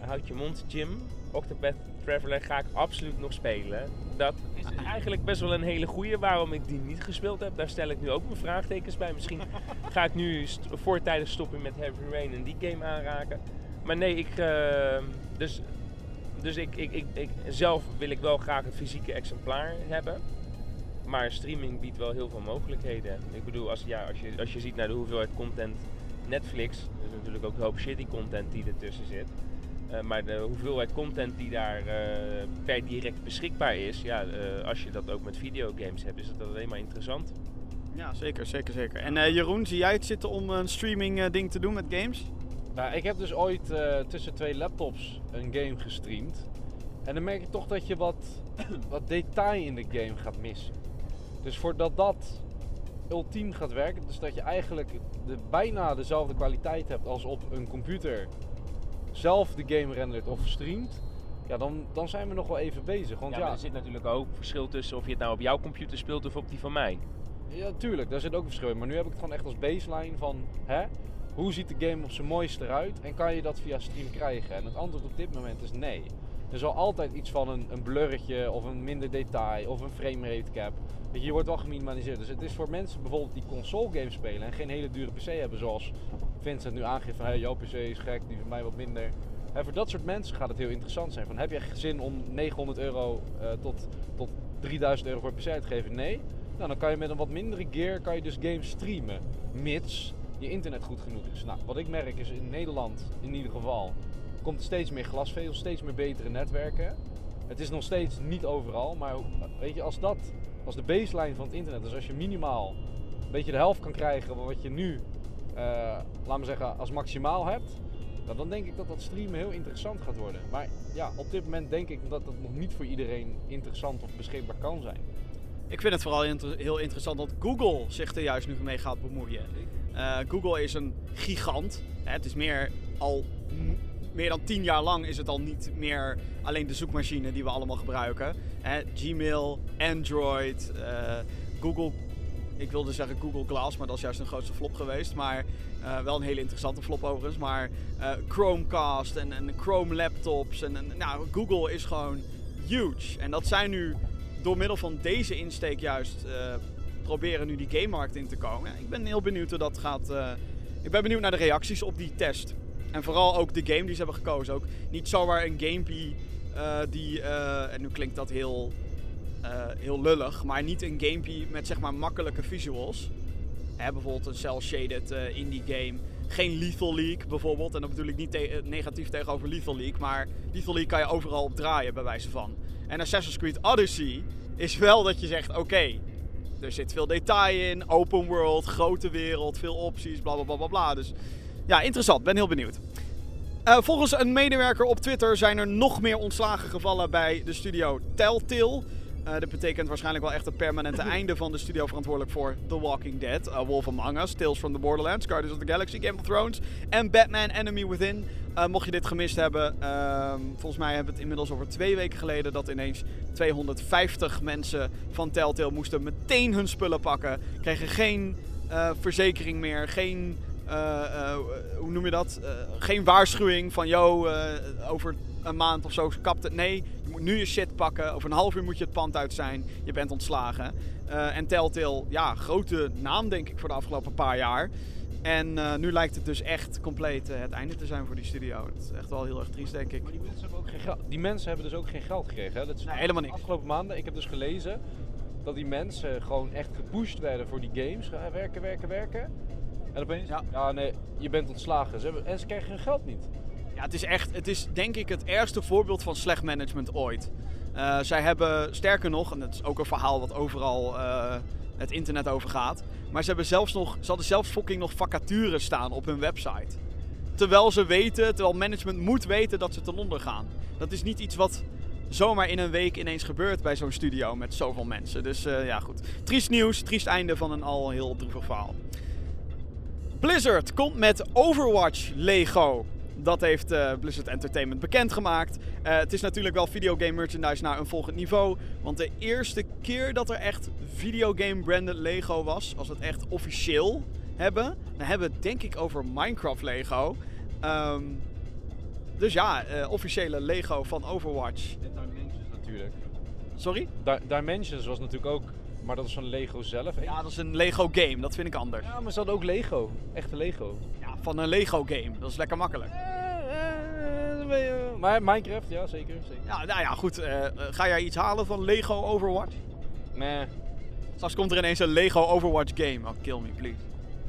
Houd je mond, Jim. Octopath Traveler ga ik absoluut nog spelen. Dat is eigenlijk best wel een hele goeie. Waarom ik die niet gespeeld heb, daar stel ik nu ook mijn vraagtekens bij. Misschien (laughs) ga ik nu st- voortijdig stoppen met Heavy Rain en die game aanraken. Maar nee, ik, dus, dus ik, ik, ik, ik, zelf wil ik wel graag het fysieke exemplaar hebben. Maar streaming biedt wel heel veel mogelijkheden. Ik bedoel, als, ja, als, je, als je ziet naar de hoeveelheid content Netflix, er is natuurlijk ook een hoop shitty content die ertussen zit. Eh, maar de hoeveelheid content die daar eh, per direct beschikbaar is, ja, eh, als je dat ook met videogames hebt, is het alleen maar interessant. Ja, zeker, zeker, zeker. En Jeroen, zie jij het zitten om een streaming ding te doen met games? Nou, ik heb dus ooit eh, tussen twee laptops een game gestreamd. En dan merk je toch dat je wat, (clears throat) wat detail in de game gaat missen. Dus voordat dat ultiem gaat werken, dus dat je eigenlijk de, bijna dezelfde kwaliteit hebt als op een computer zelf de game rendert of streamt, ja, dan, dan zijn we nog wel even bezig. Want Ja, ja, er zit natuurlijk ook verschil tussen of je het nou op jouw computer speelt of op die van mij. Ja, tuurlijk, daar zit ook verschil in. Maar nu heb ik het gewoon echt als baseline van, hè, hoe ziet de game op zijn mooiste eruit en kan je dat via stream krijgen? En het antwoord op dit moment is nee. Er zal altijd iets van een, een blurretje of een minder detail of een framerate cap. Je, wordt wel geminimaliseerd. Dus het is voor mensen bijvoorbeeld die console games spelen en geen hele dure PC hebben, zoals Vincent nu aangeeft van jouw PC is gek, die van mij wat minder. Hè, voor dat soort mensen gaat het heel interessant zijn. Van, heb je zin om 900 euro eh, tot, tot 3000 euro voor PC uit te geven? Nee. Nou, dan kan je met een wat mindere gear kan je dus games streamen. Mits je internet goed genoeg is. Nou, wat ik merk is in Nederland in ieder geval komt er steeds meer glasvezel, steeds meer betere netwerken. Het is nog steeds niet overal, maar weet je, als dat, als de baseline van het internet, dus als je minimaal een beetje de helft kan krijgen van wat je nu, eh laten we zeggen, als maximaal hebt, nou, dan denk ik dat dat streamen heel interessant gaat worden. Maar ja, op dit moment denk ik dat dat nog niet voor iedereen interessant of beschikbaar kan zijn. Ik vind het vooral heel interessant dat Google zich er juist nu mee gaat bemoeien. Eh, Google is een gigant. Het is meer al meer dan tien jaar lang is het al niet meer alleen de zoekmachine die we allemaal gebruiken. Hè, Gmail, Android, eh, Google. Ik wilde zeggen Google Glass, maar dat is juist een grootste flop geweest. Maar Eh, wel een hele interessante flop overigens, maar Chromecast en, en Chrome laptops. En, en nou, Google is gewoon huge. En dat zijn nu door middel van deze insteek juist eh, proberen nu die gamemarkt in te komen. Ik ben heel benieuwd hoe dat gaat. eh, ik ben benieuwd naar de reacties op die test. En vooral ook de game die ze hebben gekozen. Ook niet zomaar een gamepie eh, die, en nu klinkt dat heel, heel lullig, maar niet een gamepie met zeg maar makkelijke visuals. Hè, bijvoorbeeld een cel-shaded indie game. Geen Lethal League bijvoorbeeld. En dat bedoel ik niet eh, negatief tegenover Lethal League. Maar Lethal League kan je overal op draaien, bij wijze van. En Assassin's Creed Odyssey is wel dat je zegt: oké, er zit veel detail in. Open world, grote wereld, veel opties, bla bla bla bla. bla. Dus ja, interessant. Ben heel benieuwd. Eh, volgens een medewerker op Twitter zijn er nog meer ontslagen gevallen bij de studio Telltale. Eh dat betekent waarschijnlijk wel echt het permanente (laughs) einde van de studio verantwoordelijk voor The Walking Dead, uh, Wolf Among Us, Tales from the Borderlands, Guardians of the Galaxy, Game of Thrones en Batman Enemy Within. Eh, mocht je dit gemist hebben, ehm, volgens mij hebben we het inmiddels over twee weken geleden dat ineens 250 mensen van Telltale moesten meteen hun spullen pakken. Kregen geen eh, verzekering meer, geen, eh, eh, hoe noem je dat? Eh, geen waarschuwing van, yo, eh, over een maand of zo kapt het. Nee, moet nu je shit pakken. Over een half uur moet je het pand uit zijn. Je bent ontslagen. Eh, en Telltale, ja, grote naam denk ik voor de afgelopen paar jaar. En eh, nu lijkt het dus echt compleet eh, het einde te zijn voor die studio. Dat is echt wel heel erg triest, denk ik. Maar die mensen hebben, ook geen geld, die mensen hebben dus ook geen geld gekregen. Hè? Dat is Nee, helemaal De niks. afgelopen maanden, ik heb dus gelezen dat die mensen gewoon echt gepusht werden voor die games. Ga werken, werken, werken. En opeens, Ja. ja, nee, je bent ontslagen. Ze hebben, en ze krijgen hun geld niet. Ja, het is echt, het is denk ik het ergste voorbeeld van slecht management ooit. Eh, zij hebben, sterker nog, en dat is ook een verhaal wat overal eh, het internet over gaat. Maar ze, hebben zelfs nog, ze hadden zelfs fucking nog vacatures staan op hun website. Terwijl ze weten, terwijl management moet weten dat ze ten onder gaan. Dat is niet iets wat zomaar in een week ineens gebeurt bij zo'n studio met zoveel mensen. Dus eh, ja, goed. Triest nieuws, triest einde van een al heel droevig verhaal. Blizzard komt met Overwatch Lego. Dat heeft eh, Blizzard Entertainment bekendgemaakt. Eh, het is natuurlijk wel videogame merchandise naar een volgend niveau. Want de eerste keer dat er echt videogame branded Lego was, als we het echt officieel hebben, dan hebben we het denk ik over Minecraft Lego. Ehm, dus ja, eh, officiële Lego van Overwatch. En Dimensions natuurlijk. Sorry? Di- Dimensions was natuurlijk ook, maar dat is van Lego zelf. Ja, dat is een Lego game. Dat vind ik anders. Ja, maar ze hadden ook Lego. Echte Lego. Ja, van een Lego game. Dat is lekker makkelijk. Maar Minecraft, ja, zeker. zeker. Ja, nou ja, goed. eh, eh, ga jij iets halen van Lego Overwatch? Nee. Straks komt er ineens een Lego Overwatch game. Oh, kill me, please.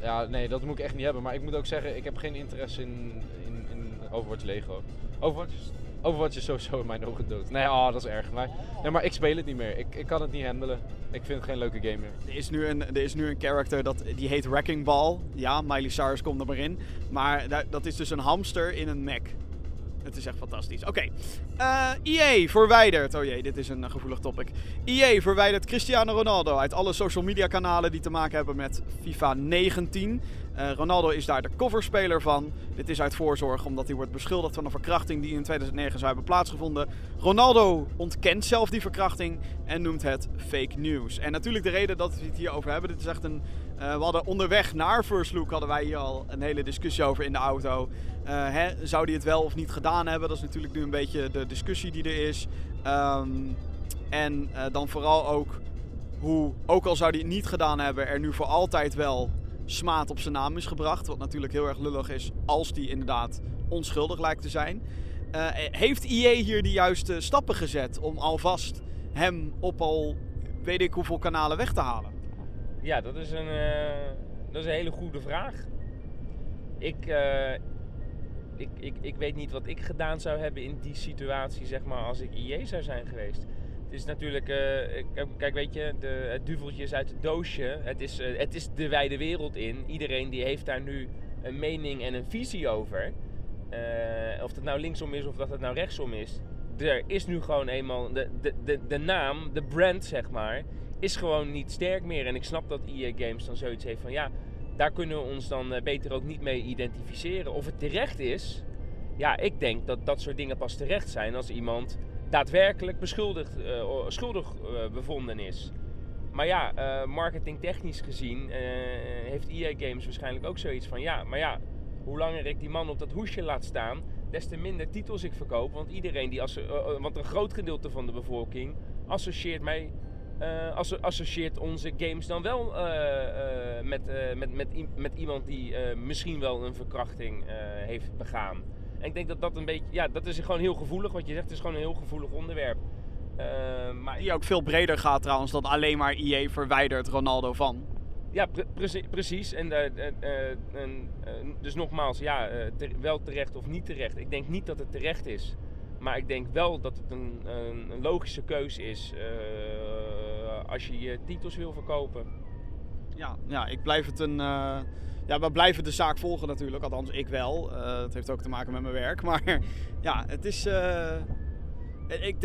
Ja, nee, dat moet ik echt niet hebben. Maar ik moet ook zeggen, ik heb geen interesse in, in, in Overwatch Lego. Overwatch is, Overwatch is sowieso in mijn ogen dood. Nee, oh, dat is erg. Maar, nee, maar ik speel het niet meer. Ik, ik kan het niet handelen. Ik vind het geen leuke game meer. Er is nu een, er is nu een character dat, die heet Wrecking Ball. Ja, Miley Cyrus komt er maar in. Maar da- dat is dus een hamster in een mech. Het is echt fantastisch. Oké. Eh, EA verwijdert. Oh jee, dit is een eh, gevoelig topic. EA verwijdert Cristiano Ronaldo uit alle social media kanalen die te maken hebben met FIFA 19. Eh, Ronaldo is daar de coverspeler van. Dit is uit voorzorg omdat hij wordt beschuldigd van een verkrachting die in 2009 zou hebben plaatsgevonden. Ronaldo ontkent zelf die verkrachting en noemt het fake news. En natuurlijk de reden dat we het hier over hebben. Dit is echt een. eh, we hadden onderweg naar First Look hadden wij hier al een hele discussie over in de auto. Eh, hè, zou hij het wel of niet gedaan hebben? Dat is natuurlijk nu een beetje de discussie die er is. Ehm, en dan vooral ook hoe, ook al zou hij het niet gedaan hebben, er nu voor altijd wel smaad op zijn naam is gebracht. Wat natuurlijk heel erg lullig is als die inderdaad onschuldig lijkt te zijn. Eh, heeft EA hier de juiste stappen gezet om alvast hem op al weet ik hoeveel kanalen weg te halen? Ja, dat is een, eh, dat is een hele goede vraag. Ik, eh, ik, ik, ik weet niet wat ik gedaan zou hebben in die situatie, zeg maar, als ik IE zou zijn geweest. Is natuurlijk, eh, kijk, weet je, de, het duveltje is uit het doosje. Het is, eh, het is de wijde wereld in. Iedereen die heeft daar nu een mening en een visie over. Eh, of het nou linksom is of dat het nou rechtsom is. Er is nu gewoon eenmaal de, de, de, de naam, de brand zeg maar, is gewoon niet sterk meer. En ik snap dat EA Games dan zoiets heeft van ja, daar kunnen we ons dan beter ook niet mee identificeren. Of het terecht is, ja, ik denk dat dat soort dingen pas terecht zijn als iemand daadwerkelijk beschuldigd, eh, o- schuldig eh, bevonden is. Maar ja, uh, marketingtechnisch gezien uh, heeft EA Games waarschijnlijk ook zoiets van... Ja, maar ja, hoe langer ik die man op dat hoesje laat staan, des te minder titels ik verkoop. Want iedereen die... Want een groot gedeelte van de bevolking associeert mij uh, associeert onze games dan wel uh, uh, met, met, met, met iemand die misschien wel een verkrachting heeft begaan. En ik denk dat dat een beetje, ja, dat is gewoon heel gevoelig. Wat je zegt, het is gewoon een heel gevoelig onderwerp. maar die ook veel breder gaat trouwens dan alleen maar IE verwijdert Ronaldo van. Ja, pre precies. En, en dus nogmaals, ja, ter wel terecht of niet terecht. Ik denk niet dat het terecht is. Maar ik denk wel dat het een, een, een logische keuze is als je je titels wil verkopen. Ja, ja ik blijf het een. Ja, we blijven de zaak volgen natuurlijk. Althans, ik wel. Uh, het heeft ook te maken met mijn werk. (laughs) Maar ja, het is. ik,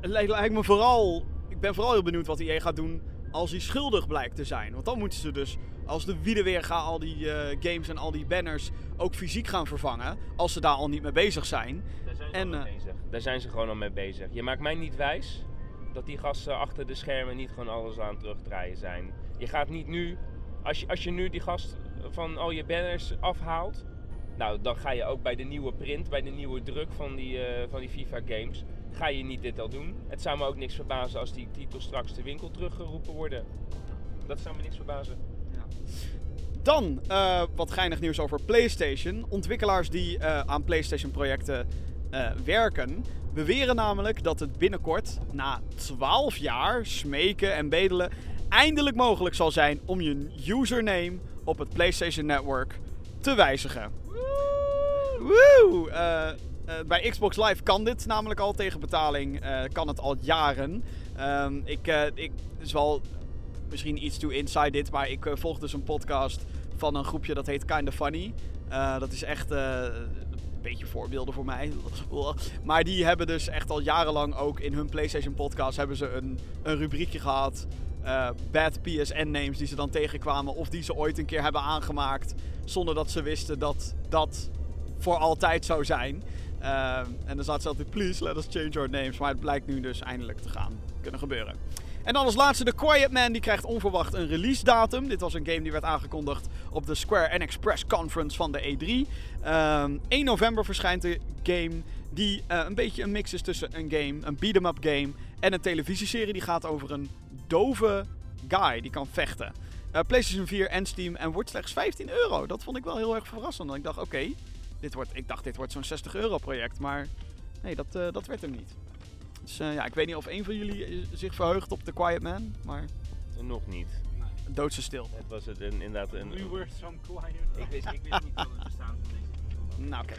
het lijkt me vooral. Ik ben vooral heel benieuwd wat IE gaat doen als hij schuldig blijkt te zijn. Want dan moeten ze dus, als de wieden weer gaan, al die uh, games en al die banners ook fysiek gaan vervangen. Als ze daar al niet mee bezig zijn. Daar zijn ze, en, uh, bezig. Daar zijn ze gewoon al mee bezig. Je maakt mij niet wijs dat die gasten achter de schermen niet gewoon alles aan het terugdraaien zijn. Je gaat niet nu, als je, als je nu die gast van al je banners afhaalt. Nou, dan ga je ook bij de nieuwe print, bij de nieuwe druk van die, uh, van die FIFA games ga je niet dit al doen. Het zou me ook niks verbazen als die titels straks de winkel teruggeroepen worden. Dat zou me niks verbazen. Ja. Dan uh, wat geinig nieuws over PlayStation. Ontwikkelaars die uh, aan PlayStation-projecten werken, beweren namelijk dat het binnenkort, na 12 jaar smeken en bedelen, eindelijk mogelijk zal zijn om je username op het PlayStation Network te wijzigen. Woe! Uh, bij Xbox Live kan dit namelijk al tegen betaling. Uh, kan het al jaren. Um, ik, ik, is wel misschien iets too inside dit, maar ik volg dus een podcast van een groepje dat heet Kinda Funny. dat is echt een beetje voorbeelden voor mij. (laughs) Maar die hebben dus echt al jarenlang ook in hun PlayStation podcast hebben ze een, een rubriekje gehad. Bad PSN names die ze dan tegenkwamen of die ze ooit een keer hebben aangemaakt. Zonder dat ze wisten dat dat voor altijd zou zijn. Uh, en dan staat ze altijd, please let us change our names. Maar het blijkt nu dus eindelijk te gaan kunnen gebeuren. En dan als laatste The Quiet Man, die krijgt onverwacht een release datum. Dit was een game die werd aangekondigd op de Square NX Press Conference van de E3. Um, 1 november verschijnt de game die een beetje een mix is tussen een game, een beat-em-up game en een televisieserie die gaat over een dove guy die kan vechten. Uh, PlayStation 4 en Steam en wordt slechts 15 euro. Dat vond ik wel heel erg verrassend. Ik dacht, oké, okay, dit wordt, ik dacht dit wordt zo'n 60 euro project, maar nee, dat, uh, dat werd hem niet. Dus uh, ja, ik weet niet of een van jullie eh, zich verheugt op The Quiet Man, maar... Nog niet. Doodse stil. Het was het inderdaad een... We were some quiet. Ik wist, ik wist niet van het bestaan (laughs) Nou, oké.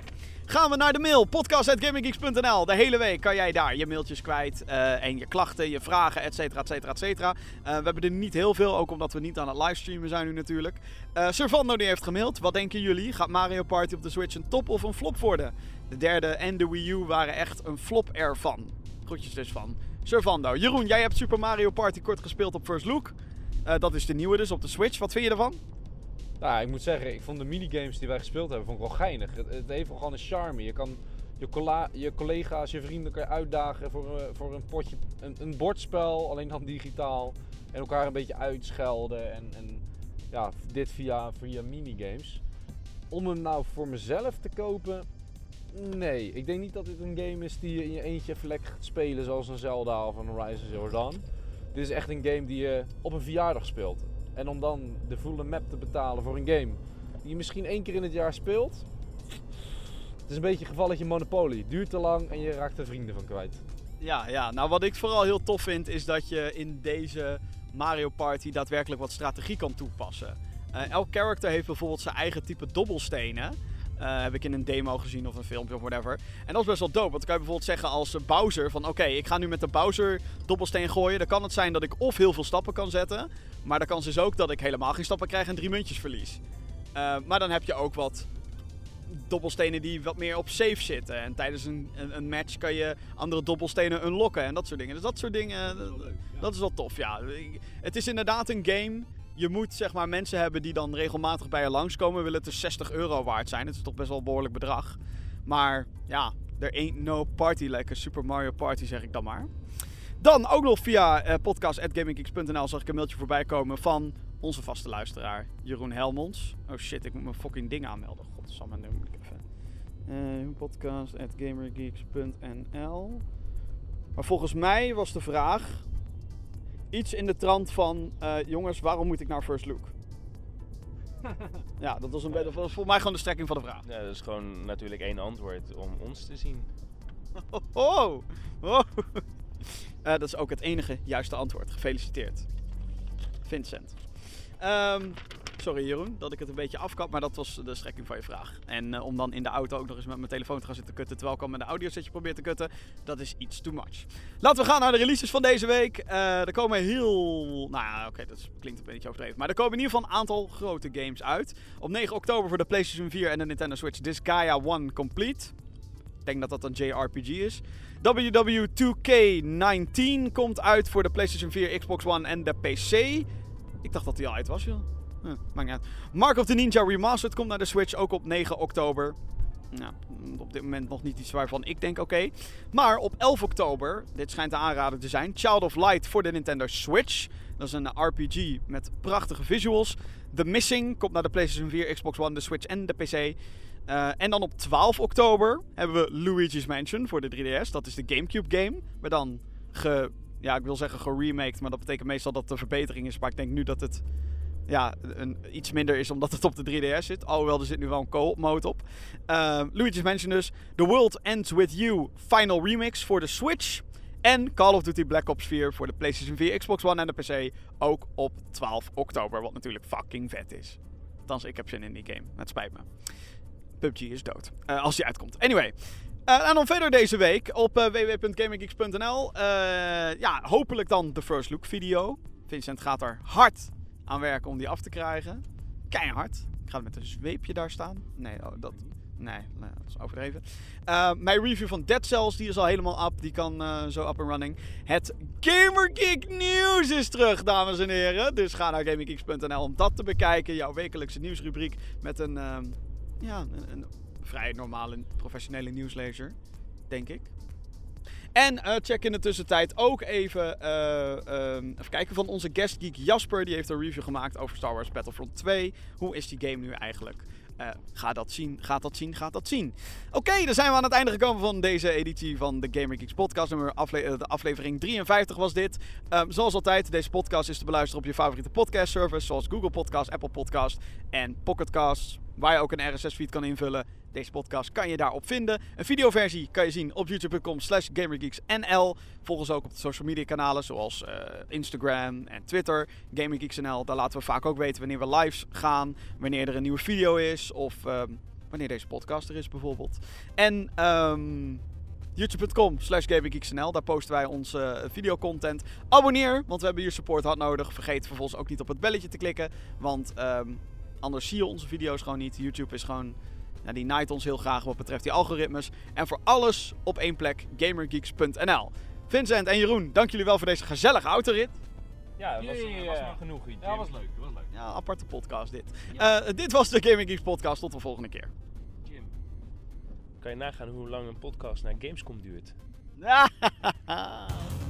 Gaan we naar de mail. Podcast.gaminggeeks.nl. De hele week kan jij daar je mailtjes kwijt. Uh, en je klachten, je vragen, et cetera, et cetera, et cetera. Uh, we hebben er niet heel veel, ook omdat we niet aan het livestreamen zijn nu natuurlijk. Uh, Servando die heeft gemaild. Wat denken jullie? Gaat Mario Party op de Switch een top of een flop worden? De derde en de Wii U waren echt een flop ervan. Groetjes dus van Servando. Jeroen, jij hebt Super Mario Party kort gespeeld op First Look. dat is de nieuwe dus op de Switch. Wat vind je ervan? Nou, ik moet zeggen, ik vond de minigames die wij gespeeld hebben, vond ik wel geinig. Het, heeft wel gewoon een charme. Je kan je, je collega's, je vrienden kan je uitdagen voor, uh, voor een potje, een, een, bordspel, alleen dan digitaal. En elkaar een beetje uitschelden en, en ja, dit via, via minigames. Om hem nou voor mezelf te kopen, nee. Ik denk niet dat dit een game is die je in je eentje even lekker gaat spelen zoals een Zelda of een Horizon Zero Dawn. Dit is echt een game die je op een verjaardag speelt. En om dan de volle map te betalen voor een game die je misschien één keer in het jaar speelt. Het is een beetje een gevalletje Monopoly. Duurt te lang en je raakt er vrienden van kwijt. Ja, ja, nou wat ik vooral heel tof vind is dat je in deze Mario Party daadwerkelijk wat strategie kan toepassen. Uh, elk character heeft bijvoorbeeld zijn eigen type dobbelstenen. Uh, heb ik in een demo gezien of een filmpje of whatever. En dat is best wel dope. Want dan kan je bijvoorbeeld zeggen als Bowser van... Oké, ik ga nu met de Bowser dobbelsteen gooien. Dan kan het zijn dat ik of heel veel stappen kan zetten. Maar de kans is ook dat ik helemaal geen stappen krijg en drie muntjes verlies. Uh, maar dan heb je ook wat dobbelstenen die wat meer op safe zitten. En tijdens een, een, een, match kan je andere dobbelstenen unlocken en dat soort dingen. Dus dat soort dingen, dat, dat is wel tof, ja. Het is inderdaad een game je moet zeg maar mensen hebben die dan regelmatig bij je langskomen. Willen het dus 60 euro waard zijn. Het is toch best wel een behoorlijk bedrag. Maar ja, er ain't no party like a Super Mario Party zeg ik dan maar. Dan ook nog via uh, podcast.gaminggeeks.nl zag ik een mailtje voorbij komen van onze vaste luisteraar Jeroen Helmonds. Oh shit, ik moet mijn fucking ding aanmelden. Godsamme, nu moet ik even. Uh, podcast.gamergeeks.nl Maar volgens mij was de vraag iets in de trant van... Uh, jongens, waarom moet ik naar First Look? (laughs) ja, dat was, een, dat was volgens mij gewoon de strekking van de vraag. Ja, dat is gewoon natuurlijk één antwoord om ons te zien. (laughs) Oh, oh. Uh, (laughs) dat is ook het enige juiste antwoord. Gefeliciteerd. Vincent. Um, sorry Jeroen, dat ik het een beetje afkap, maar dat was de strekking van je vraag. En uh, om dan in de auto ook nog eens met mijn telefoon te gaan zitten kutten, terwijl ik al met de audiosetje probeer te kutten, dat is iets too much. Laten we gaan naar de releases van deze week. Uh, er komen heel... Nou oké, dat klinkt een beetje overdreven. Maar er komen in ieder geval een aantal grote games uit. Op 9 oktober voor de PlayStation 4 en de Nintendo Switch Disgaea 1 Complete. Ik denk dat dat een JRPG is. WW2K19 komt uit voor de PlayStation 4, Xbox One en de PC. Ik dacht dat die al uit was, joh. Uit. Mark of the Ninja Remastered komt naar de Switch ook op 9 oktober. Nou, op dit moment nog niet iets waarvan ik denk oké. Maar op 11 oktober, dit schijnt te aanraden te zijn, Child of Light voor de Nintendo Switch. Dat is een RPG met prachtige visuals. The Missing komt naar de PlayStation 4, Xbox One, de Switch en de PC. Uh, en dan op 12 oktober hebben we Luigi's Mansion voor de 3DS. Dat is de GameCube game. Maar dan ja, ik wil zeggen geremaked, maar dat betekent meestal dat het een verbetering is. Maar ik denk nu dat het ja, een, iets minder is omdat het op de 3DS zit. Alhoewel, er zit nu wel een co-op mode op. Uh, Luigi's Mansion dus. The World Ends With You Final Remix voor de Switch. En Call of Duty Black Ops 4 voor de PlayStation 4, Xbox One en de PC. Ook op 12 oktober. Wat natuurlijk fucking vet is. Althans, ik heb zin in die game. Het spijt me. PUBG is dood. Uh, als die uitkomt. Anyway. Uh, en dan verder deze week op uh, www.gaminggeeks.nl. ja, hopelijk dan de first look video. Vincent gaat er hard aan werken om die af te krijgen. Keihard. Ik ga met een zweepje daar staan. Nee, oh, dat... Nee, dat is overdreven. Uh, mijn review van Dead Cells die is al helemaal up. Die kan uh, zo up and running. Het GamerGeek nieuws is terug, dames en heren. Dus ga naar gaminggeeks.nl om dat te bekijken. Jouw wekelijkse nieuwsrubriek met een, uh, ja, een, vrij normale, professionele nieuwslezer. Denk ik. En uh, check in de tussentijd ook even, uh, um, even kijken van onze guestgeek Jasper. Die heeft een review gemaakt over Star Wars Battlefront 2. Hoe is die game nu eigenlijk? Uh, ga dat zien, gaat dat zien, gaat dat zien. Oké, dan zijn we aan het einde gekomen van deze editie van de Gamer Geeks podcast. Nummer de aflevering 53 was dit. Um, zoals altijd, deze podcast is te beluisteren op je favoriete podcast service. Zoals Google Podcast, Apple Podcast en Pocketcast. Waar je ook een RSS-feed kan invullen. Deze podcast kan je daarop vinden. Een videoversie kan je zien op youtube.com slash gamergeeksnl. Volg ons ook op de social media kanalen zoals uh, Instagram en Twitter. GamerGeeksNL, daar laten we vaak ook weten wanneer we lives gaan. Wanneer er een nieuwe video is of um, wanneer deze podcast er is bijvoorbeeld. En... Um, youtube.com slash gaminggeeksnl. Daar posten wij onze uh, videocontent. Abonneer, want we hebben hier support hard nodig. Vergeet vervolgens ook niet op het belletje te klikken. Want um, anders zie je onze video's gewoon niet. YouTube is gewoon ja, die naait ons heel graag wat betreft die algoritmes. En voor alles op één plek, gamergeeks.nl. Vincent en Jeroen, dank jullie wel voor deze gezellige autorit. Ja, dat was, yeah. was maar genoeg. Jim. Ja, dat was leuk. Dat was leuk. Ja, aparte podcast dit. Ja. Uh, dit was de Gaming Geeks podcast. Tot de volgende keer. Jim, kan je nagaan hoe lang een podcast naar Gamescom duurt? (laughs)